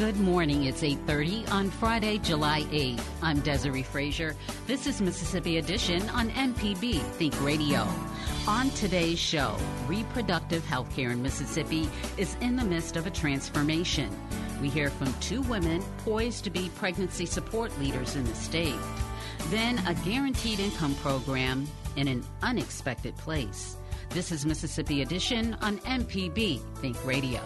Good morning. It's 8:30 on Friday, July 8th. I'm Desiree Frazier. This is Mississippi Edition on MPB Think Radio. On today's show, reproductive health care in Mississippi is in the midst of a transformation. We hear from two women poised to be pregnancy support leaders in the state. Then a guaranteed income program in an unexpected place. This is Mississippi Edition on MPB Think Radio.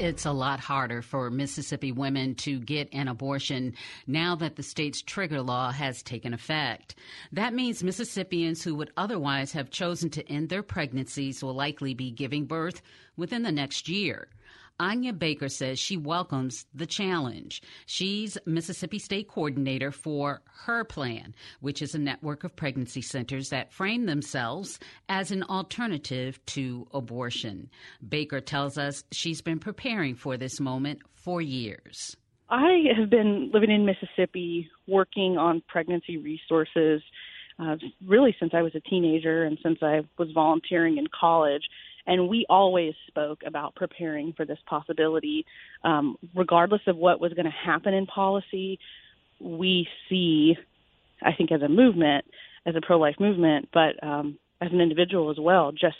It's a lot harder for Mississippi women to get an abortion now that the state's trigger law has taken effect. That means Mississippians who would otherwise have chosen to end their pregnancies will likely be giving birth within the next year. Anja Baker says she welcomes the challenge. She's Mississippi State Coordinator for Her Plan, which is a network of pregnancy centers that frame themselves as an alternative to abortion. Baker tells us she's been preparing for this moment for years. I have been living in Mississippi working on pregnancy resources uh, really since I was a teenager and since I was volunteering in college. And we always spoke about preparing for this possibility. Um, regardless of what was going to happen in policy, we see, I think, as a movement, as a pro life movement, but um, as an individual as well, just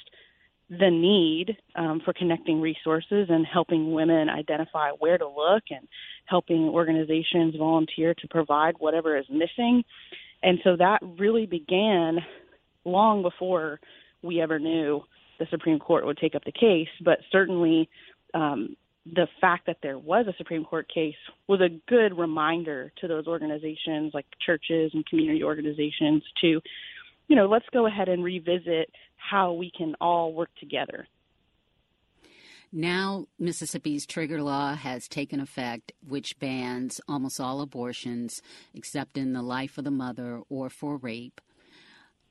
the need um, for connecting resources and helping women identify where to look and helping organizations volunteer to provide whatever is missing. And so that really began long before we ever knew the Supreme Court would take up the case, but certainly um, the fact that there was a Supreme Court case was a good reminder to those organizations like churches and community organizations to, you know, let's go ahead and revisit how we can all work together. Now, Mississippi's trigger law has taken effect, which bans almost all abortions except in the life of the mother or for rape.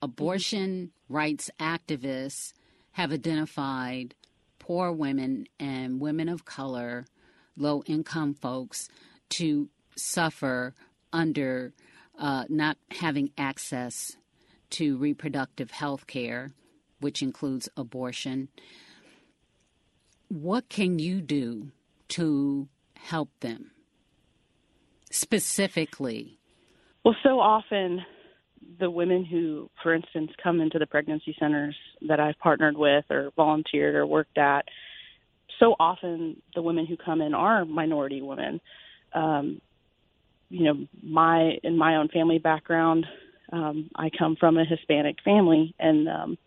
Abortion mm-hmm. rights activists have identified poor women and women of color, low income folks, to suffer under uh, not having access to reproductive health care, which includes abortion. What can you do to help them specifically? Well, so often the women who, for instance, come into the pregnancy centers that I've partnered with or volunteered or worked at, so often the women who come in are minority women. Um, you know, my in my own family background, um, I come from a Hispanic family, and um,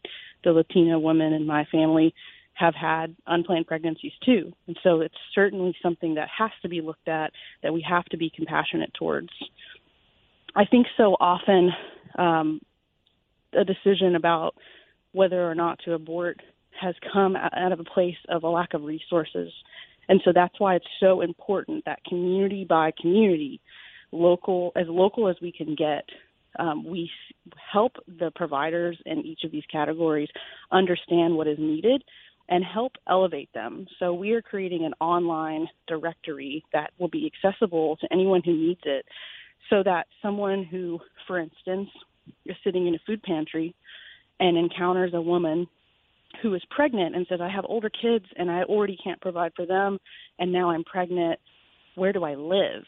the Latina women in my family have had unplanned pregnancies too. And so it's certainly something that has to be looked at, that we have to be compassionate towards. I think so often um, a decision about whether or not to abort has come out of a place of a lack of resources. And so that's why it's so important that community by community, local as local as we can get, um, we help the providers in each of these categories understand what is needed and help elevate them. So we are creating an online directory that will be accessible to anyone who needs it so that someone who, for instance, is sitting in a food pantry and encounters a woman who is pregnant and says, I have older kids and I already can't provide for them, and now I'm pregnant. Where do I live?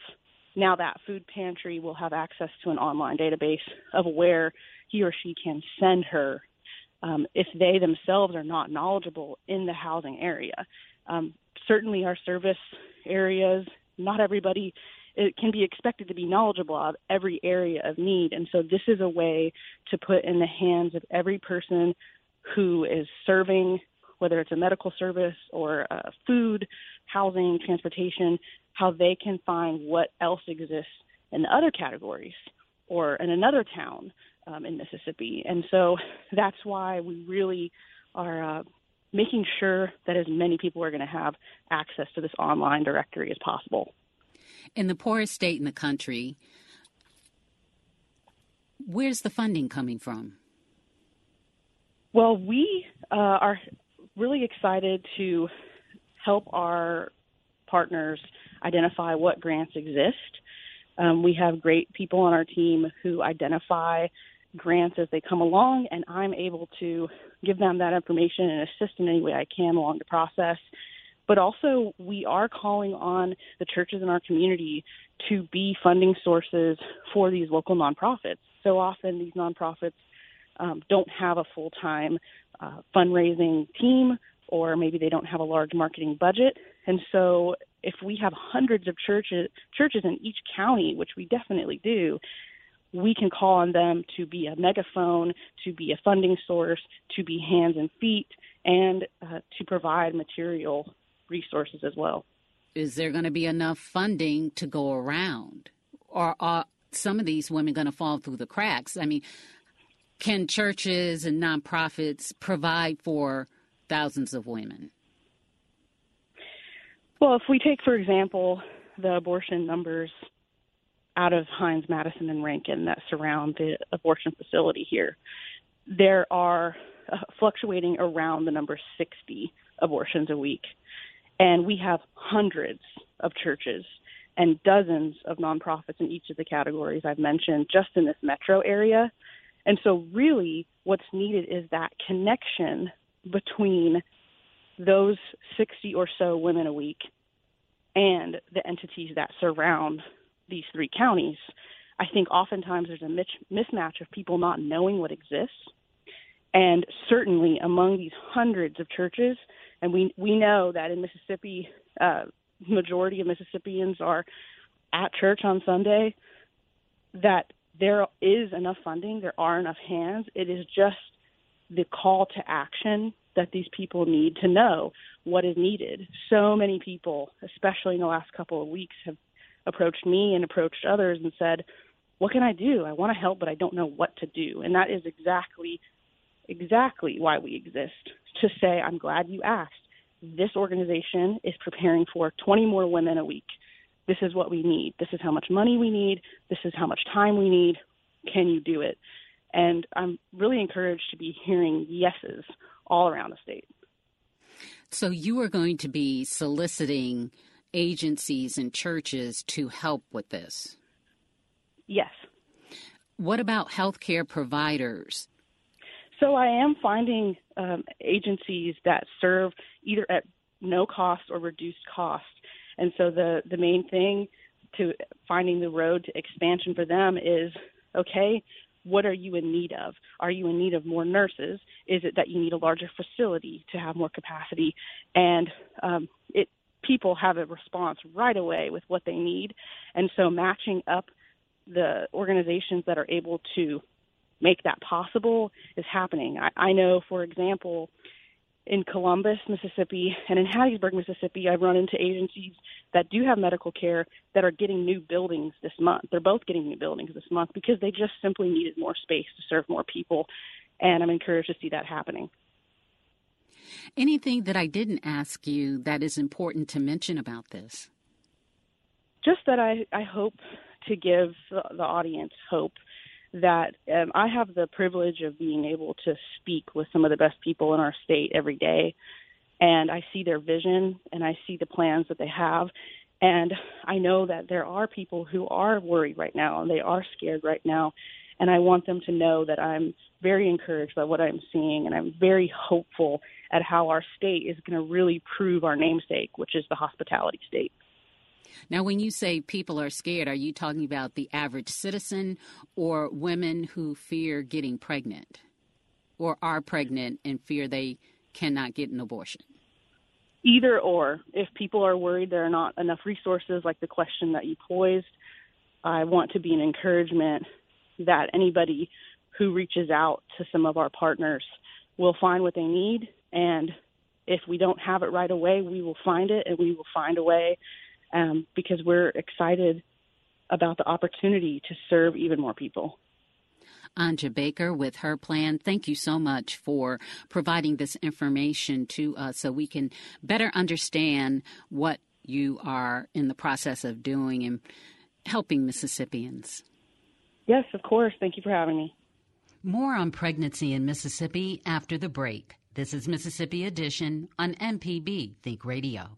Now that food pantry will have access to an online database of where he or she can send her um, if they themselves are not knowledgeable in the housing area. Um, certainly, our service areas, not everybody it can be expected to be knowledgeable of every area of need. And so this is a way to put in the hands of every person who is serving, whether it's a medical service or uh, food, housing, transportation, how they can find what else exists in the other categories or in another town um, in Mississippi. And so that's why we really are uh, making sure that as many people are going to have access to this online directory as possible. In the poorest state in the country, where's the funding coming from? Well, we uh, are really excited to help our partners identify what grants exist. Um, we have great people on our team who identify grants as they come along, and I'm able to give them that information and assist in any way I can along the process. But also, we are calling on the churches in our community to be funding sources for these local nonprofits. So often, these nonprofits um, don't have a full time uh, fundraising team, or maybe they don't have a large marketing budget. And so, if we have hundreds of churches churches in each county, which we definitely do, we can call on them to be a megaphone, to be a funding source, to be hands and feet, and uh, to provide material resources as well. Is there going to be enough funding to go around? Or are some of these women going to fall through the cracks? I mean, can churches and nonprofits provide for thousands of women? Well, if we take, for example, the abortion numbers out of Hinds, Madison, and Rankin that surround the abortion facility here, there are uh, fluctuating around the number 60 abortions a week. And we have hundreds of churches and dozens of nonprofits in each of the categories I've mentioned just in this metro area and so, really, what's needed is that connection between those 60 or so women a week and the entities that surround these three counties. I think oftentimes there's a mismatch of people not knowing what exists. And certainly among these hundreds of churches, and we, we know that in Mississippi, uh, majority of Mississippians are at church on Sunday, that there is enough funding, there are enough hands. It is just the call to action that these people need to know what is needed. So many people, especially in the last couple of weeks, have approached me and approached others and said, "What can I do? I want to help, but I don't know what to do." And that is exactly exactly why we exist to say, "I'm glad you asked." This organization is preparing for 20 more women a week this is what we need. This is how much money we need. This is how much time we need. Can you do it? And I'm really encouraged to be hearing yeses all around the state. So you are going to be soliciting agencies and churches to help with this? Yes. What about healthcare providers? So I am finding um, agencies that serve either at no cost or reduced cost and so the the main thing to finding the road to expansion for them is okay, what are you in need of? Are you in need of more nurses? Is it that you need a larger facility to have more capacity? And um, it people have a response right away with what they need, and so matching up the organizations that are able to make that possible is happening. I, I know, for example, in Columbus, Mississippi, and in Hattiesburg, Mississippi, I've run into agencies that do have medical care that are getting new buildings this month. They're both getting new buildings this month because they just simply needed more space to serve more people. And I'm encouraged to see that happening. Anything that I didn't ask you that is important to mention about this? Just that I, I hope to give the, the audience hope that um, I have the privilege of being able to speak with some of the best people in our state every day. And I see their vision and I see the plans that they have. And I know that there are people who are worried right now and they are scared right now. And I want them to know that I'm very encouraged by what I'm seeing, and I'm very hopeful at how our state is going to really prove our namesake, which is the hospitality state. Now, when you say people are scared, are you talking about the average citizen or women who fear getting pregnant or are pregnant and fear they cannot get an abortion? Either or. If people are worried there are not enough resources, like the question that you posed, I want to be an encouragement that anybody who reaches out to some of our partners will find what they need. And if we don't have it right away, we will find it and we will find a way um, because we're excited about the opportunity to serve even more people. Anja Baker with her plan. Thank you so much for providing this information to us so we can better understand what you are in the process of doing and helping Mississippians. Yes, of course. Thank you for having me. More on pregnancy in Mississippi after the break. This is Mississippi Edition on MPB Think Radio.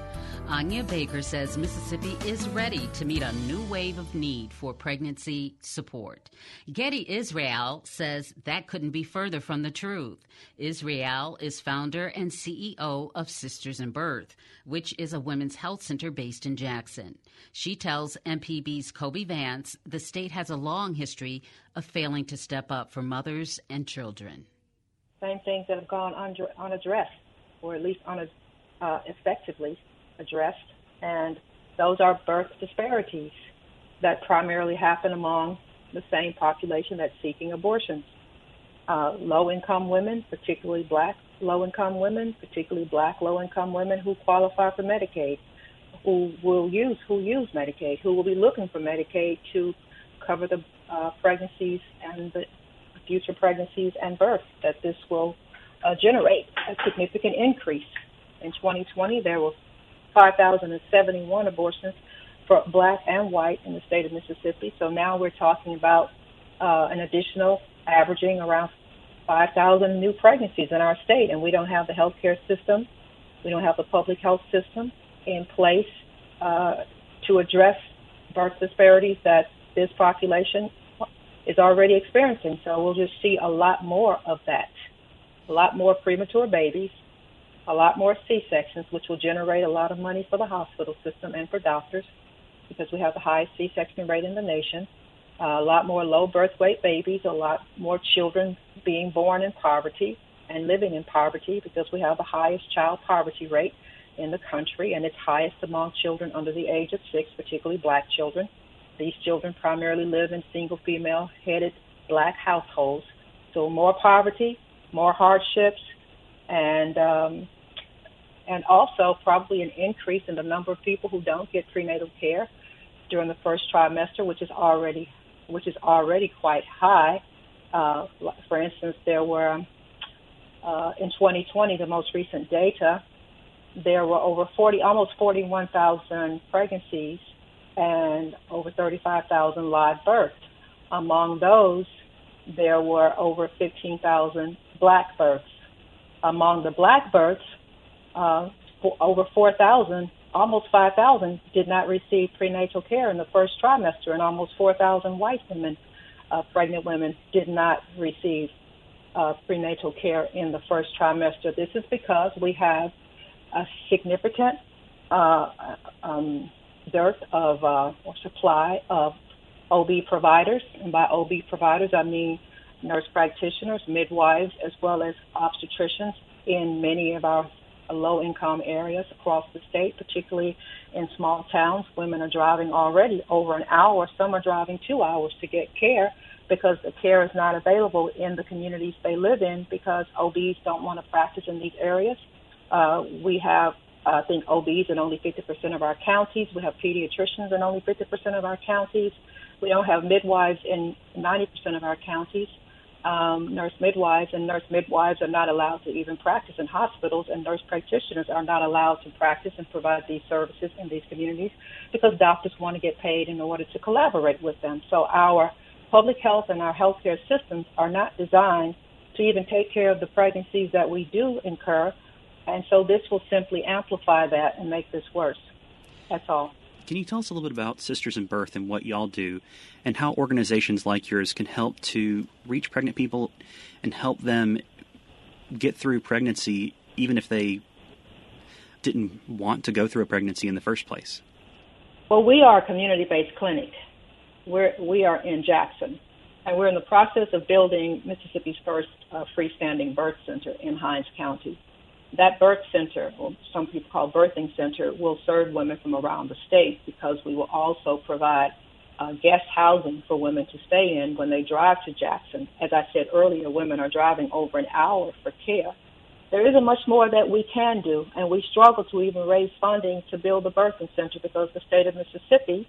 Anja Baker says Mississippi is ready to meet a new wave of need for pregnancy support. Getty Israel says that couldn't be further from the truth. Israel is founder and CEO of Sisters in Birth, which is a women's health center based in Jackson. She tells MPB's Kobee Vance the state has a long history of failing to step up for mothers and children same things that have gone unaddressed, or at least uh, effectively addressed. And those are birth disparities that primarily happen among the same population that's seeking abortions. Uh, low income women, particularly black low income women, particularly black low income women who qualify for Medicaid, who will use who use Medicaid, who will be looking for Medicaid to cover the uh, pregnancies and the future pregnancies and births, that this will uh, generate a significant increase. In 2020, there were 5,071 abortions for black and white in the state of Mississippi. So now we're talking about uh, an additional averaging around 5,000 new pregnancies in our state, and we don't have the health care system, we don't have the public health system in place uh, to address birth disparities that this population is already experiencing. So we'll just see a lot more of that. A lot more premature babies, a lot more C-sections, which will generate a lot of money for the hospital system and for doctors because we have the highest C-section rate in the nation. Uh, a lot more low birth weight babies, a lot more children being born in poverty and living in poverty because we have the highest child poverty rate in the country and it's highest among children under the age of six, particularly black children. These children primarily live in single female headed black households. So more poverty, more hardships, and um, and also probably an increase in the number of people who don't get prenatal care during the first trimester, which is already which is already quite high. Uh, for instance, there were uh, in 2020, the most recent data, there were over 40, almost 41,000 pregnancies and over 35,000 live births. Among those, there were over 15,000 black births. Among the black births, uh, over 4,000, almost 5,000 did not receive prenatal care in the first trimester, and almost 4,000 white women, uh, pregnant women, did not receive uh, prenatal care in the first trimester. This is because we have a significant uh, um, dearth of uh, or supply of OB providers, and by OB providers I mean nurse practitioners, midwives, as well as obstetricians in many of our low income areas across the state, particularly in small towns. Women are driving already over an hour, some are driving two hours to get care because the care is not available in the communities they live in because OBs don't want to practice in these areas. Uh, we have I think OBs in only 50% of our counties. We have pediatricians in only 50% of our counties. We don't have midwives in 90% of our counties. Um, nurse midwives, and nurse midwives are not allowed to even practice in hospitals, and nurse practitioners are not allowed to practice and provide these services in these communities because doctors want to get paid in order to collaborate with them. So our public health and our healthcare systems are not designed to even take care of the pregnancies that we do incur, and so this will simply amplify that and make this worse. That's all. Can you tell us a little bit about Sisters in Birth and what y'all do, and how organizations like yours can help to reach pregnant people and help them get through pregnancy, even if they didn't want to go through a pregnancy in the first place? Well, we are a community based clinic. We're, we are in Jackson, and we're in the process of building Mississippi's first uh, freestanding birth center in Hinds County that birth center, or some people call birthing center, will serve women from around the state because we will also provide uh, guest housing for women to stay in when they drive to Jackson. As I said earlier, women are driving over an hour for care. There isn't much more that we can do, and we struggle to even raise funding to build the birthing center because the state of Mississippi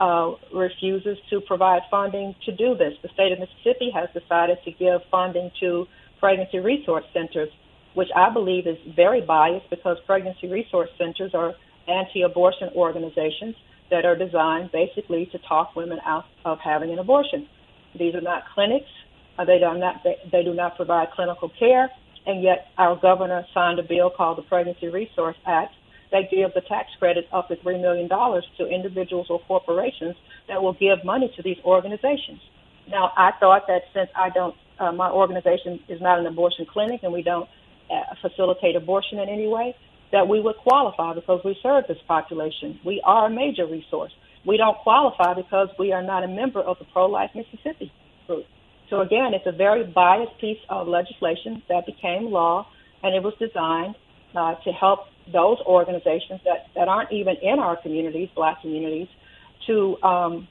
uh, refuses to provide funding to do this. The state of Mississippi has decided to give funding to pregnancy resource centers which I believe is very biased because pregnancy resource centers are anti-abortion organizations that are designed basically to talk women out of having an abortion. These are not clinics. Uh, they, do not, they, they do not provide clinical care. And yet our governor signed a bill called the Pregnancy Resource Act that gives a tax credit up to $3 million to individuals or corporations that will give money to these organizations. Now, I thought that since I don't, uh, my organization is not an abortion clinic and we don't facilitate abortion in any way, that we would qualify because we serve this population. We are a major resource. We don't qualify because we are not a member of the Pro-Life Mississippi group. So again, it's a very biased piece of legislation that became law, and it was designed uh, to help those organizations that, that aren't even in our communities, black communities, to um,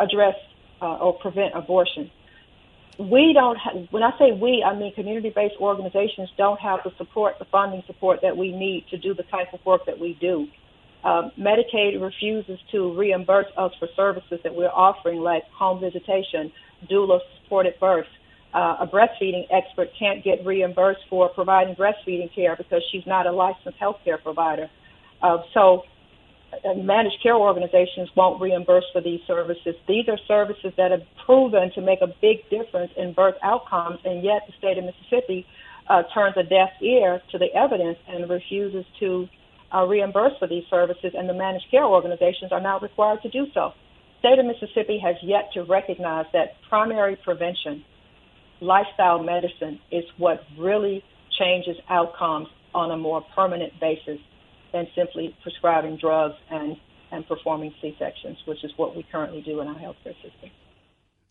address uh, or prevent abortion we don't have, when I say we, I mean community-based organizations don't have the support, the funding support that we need to do the type of work that we do. Uh, Medicaid refuses to reimburse us for services that we're offering, like home visitation, doula-supported birth. Uh, a breastfeeding expert can't get reimbursed for providing breastfeeding care because she's not a licensed healthcare provider. Uh, so managed care organizations won't reimburse for these services. These are services that have proven to make a big difference in birth outcomes, and yet the state of Mississippi uh, turns a deaf ear to the evidence and refuses to uh, reimburse for these services, and the managed care organizations are not required to do so. State of Mississippi has yet to recognize that primary prevention, lifestyle medicine, is what really changes outcomes on a more permanent basis than simply prescribing drugs and, and performing C-sections, which is what we currently do in our healthcare system.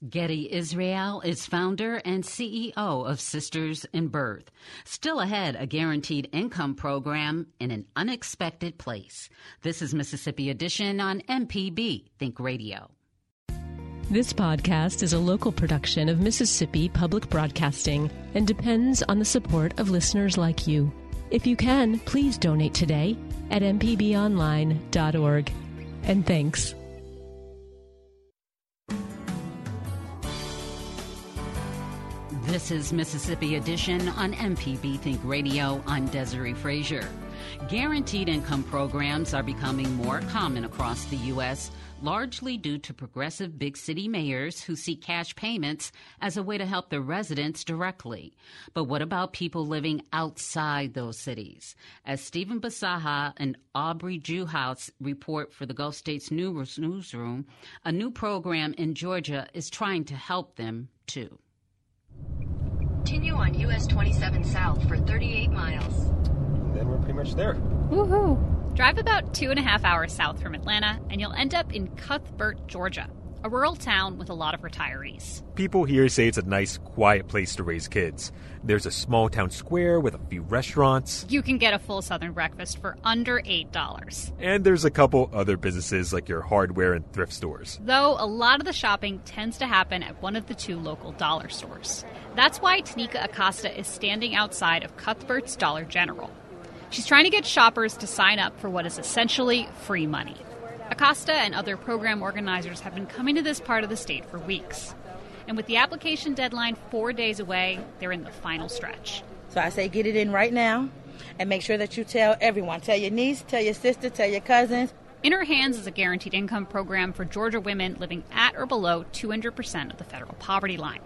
Getty Israel is founder and CEO of Sisters in Birth. Still ahead, a guaranteed income program in an unexpected place. This is Mississippi Edition on MPB Think Radio. This podcast is a local production of Mississippi Public Broadcasting and depends on the support of listeners like you. If you can, please donate today at mpbonline.org. And thanks. This is Mississippi Edition on MPB Think Radio. I'm Desiree Frazier. Guaranteed income programs are becoming more common across the U.S largely due to progressive big city mayors who see cash payments as a way to help their residents directly. But what about people living outside those cities? As Stephan Bisaha and Aubri Juhasz report for the Gulf States News Newsroom, a new program in Georgia is trying to help them too. Continue on US 27 South for 38 miles. And then we're pretty much there. Woohoo! Drive about two and a half hours south from Atlanta, and you'll end up in Cuthbert, Georgia, a rural town with a lot of retirees. People here say it's a nice, quiet place to raise kids. There's a small town square with a few restaurants. You can get a full Southern breakfast for under $8. And there's a couple other businesses like your hardware and thrift stores. Though a lot of the shopping tends to happen at one of the two local dollar stores. That's why Tanika Acosta is standing outside of Cuthbert's Dollar General. She's trying to get shoppers to sign up for what is essentially free money. Acosta and other program organizers have been coming to this part of the state for weeks. And with the application deadline four days away, they're in the final stretch. So I say get it in right now and make sure that you tell everyone. Tell your niece, tell your sister, tell your cousins. In Her Hands is a guaranteed income program for Georgia women living at or below 200% of the federal poverty line.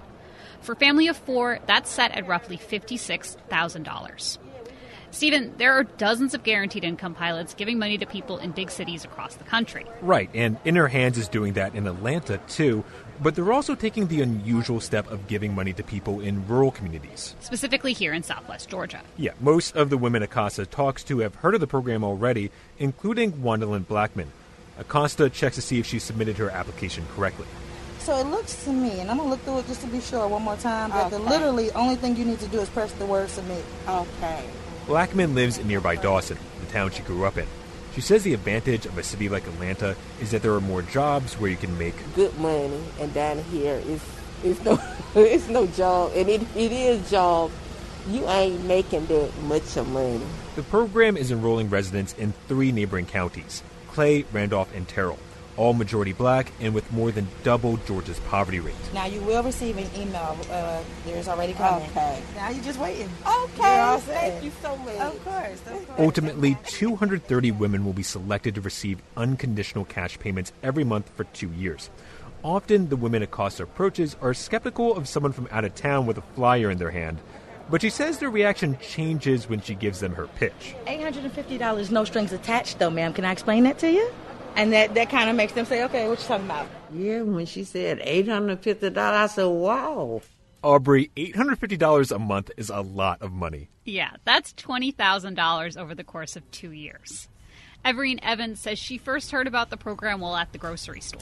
For a family of four, that's set at roughly $56,000. Stephan, there are dozens of guaranteed income pilots giving money to people in big cities across the country. Right, and In Her Hands is doing that in Atlanta too, but they're also taking the unusual step of giving money to people in rural communities. Specifically here in southwest Georgia. Yeah, most of the women Acosta talks to have heard of the program already, including Wandalyn Blackman. Acosta checks to see if she submitted her application correctly. So it looks to me, and I'm gonna look through it just to be sure one more time, that okay. the literally only thing you need to do is press the word submit. Okay. Blackman lives in nearby Dawson, the town she grew up in. She says the advantage of a city like Atlanta is that there are more jobs where you can make good money, and down here is it's no it's no job, and it, it is job. You ain't making that much of money. The program is enrolling residents in three neighboring counties: Clay, Randolph, and Terrell all majority black, and with more than double Georgia's poverty rate. Now you will receive an email. Uh, there's already coming. Okay. Now you're just waiting. Okay. Thank you so much. Of course, of course. Ultimately, 230 women will be selected to receive unconditional cash payments every month for two years. Often, the women Acosta approaches are skeptical of someone from out of town with a flyer in their hand. But she says their reaction changes when she gives them her pitch. $850, no strings attached, though, ma'am. Can I explain that to you? And that, that kind of makes them say, okay, what you talking about? Yeah, when she said $850, I said, wow. Aubri, $850 a month is a lot of money. Yeah, that's $20,000 over the course of two years. Everine Evans says she first heard about the program while at the grocery store.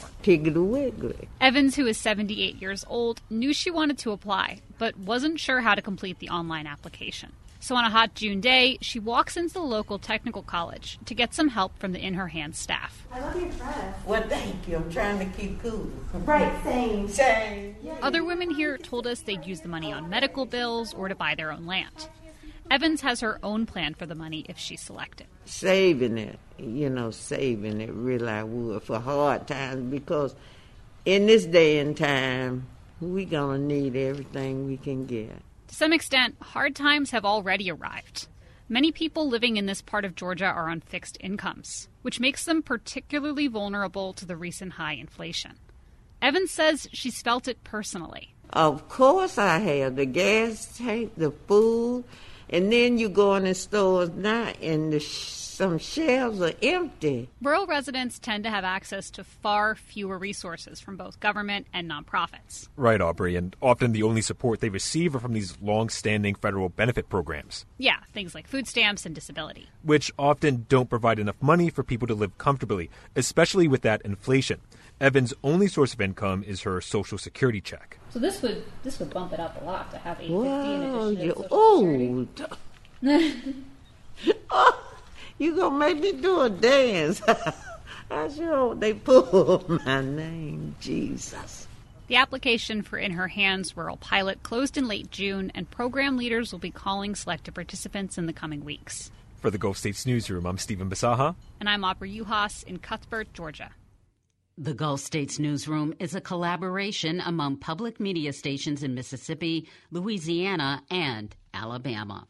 Evans, who is 78 years old, knew she wanted to apply, but wasn't sure how to complete the online application. So on a hot June day, she walks into the local technical college to get some help from the In Her Hands staff. I love your dress. Well, thank you. I'm trying to keep cool. Right, same. Same. Other women here told us they'd use the money on medical bills or to buy their own land. Evans has her own plan for the money if she's selected. Saving it, you know, saving it really I would for hard times because in this day and time, we gonna need everything we can get. To some extent, hard times have already arrived. Many people living in this part of Georgia are on fixed incomes, which makes them particularly vulnerable to the recent high inflation. Evans says she's felt it personally. Of course I have. The gas tank, the food, and then you go in the stores now and the some shelves are empty. Rural residents tend to have access to far fewer resources from both government and nonprofits. Right, Aubri, and often the only support they receive are from these long-standing federal benefit programs. Yeah, things like food stamps and disability. Which often don't provide enough money for people to live comfortably, especially with that inflation. Evan's only source of income is her social security check. So this would this would bump it up a lot to have 850 wow, in addition to Social security. oh, you gonna make me do a dance. I sure hope they pull my name, Jesus. The application for In Her Hands Rural Pilot closed in late June, and program leaders will be calling selected participants in the coming weeks. For the Gulf States Newsroom, I'm Stephan Bisaha. And I'm Aubri Juhasz in Cuthbert, Georgia. The Gulf States Newsroom is a collaboration among public media stations in Mississippi, Louisiana, and Alabama.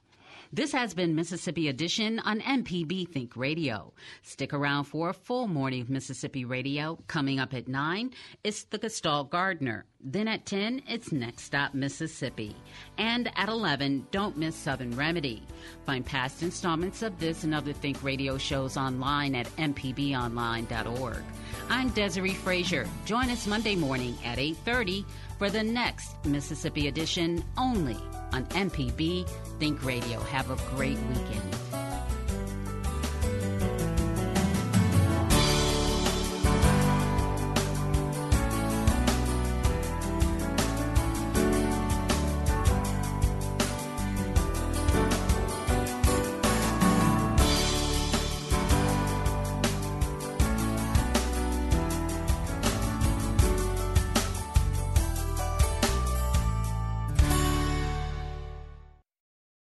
This has been Mississippi Edition on MPB Think Radio. Stick around for a full morning of Mississippi Radio. Coming up at 9, it's the Gestalt Gardener. Then at 10, it's Next Stop Mississippi. And at 11, don't miss Southern Remedy. Find past installments of this and other Think Radio shows online at mpbonline.org. I'm Desiree Frazier. Join us Monday morning at 8.30 for the next Mississippi edition only on MPB Think Radio. Have a great weekend.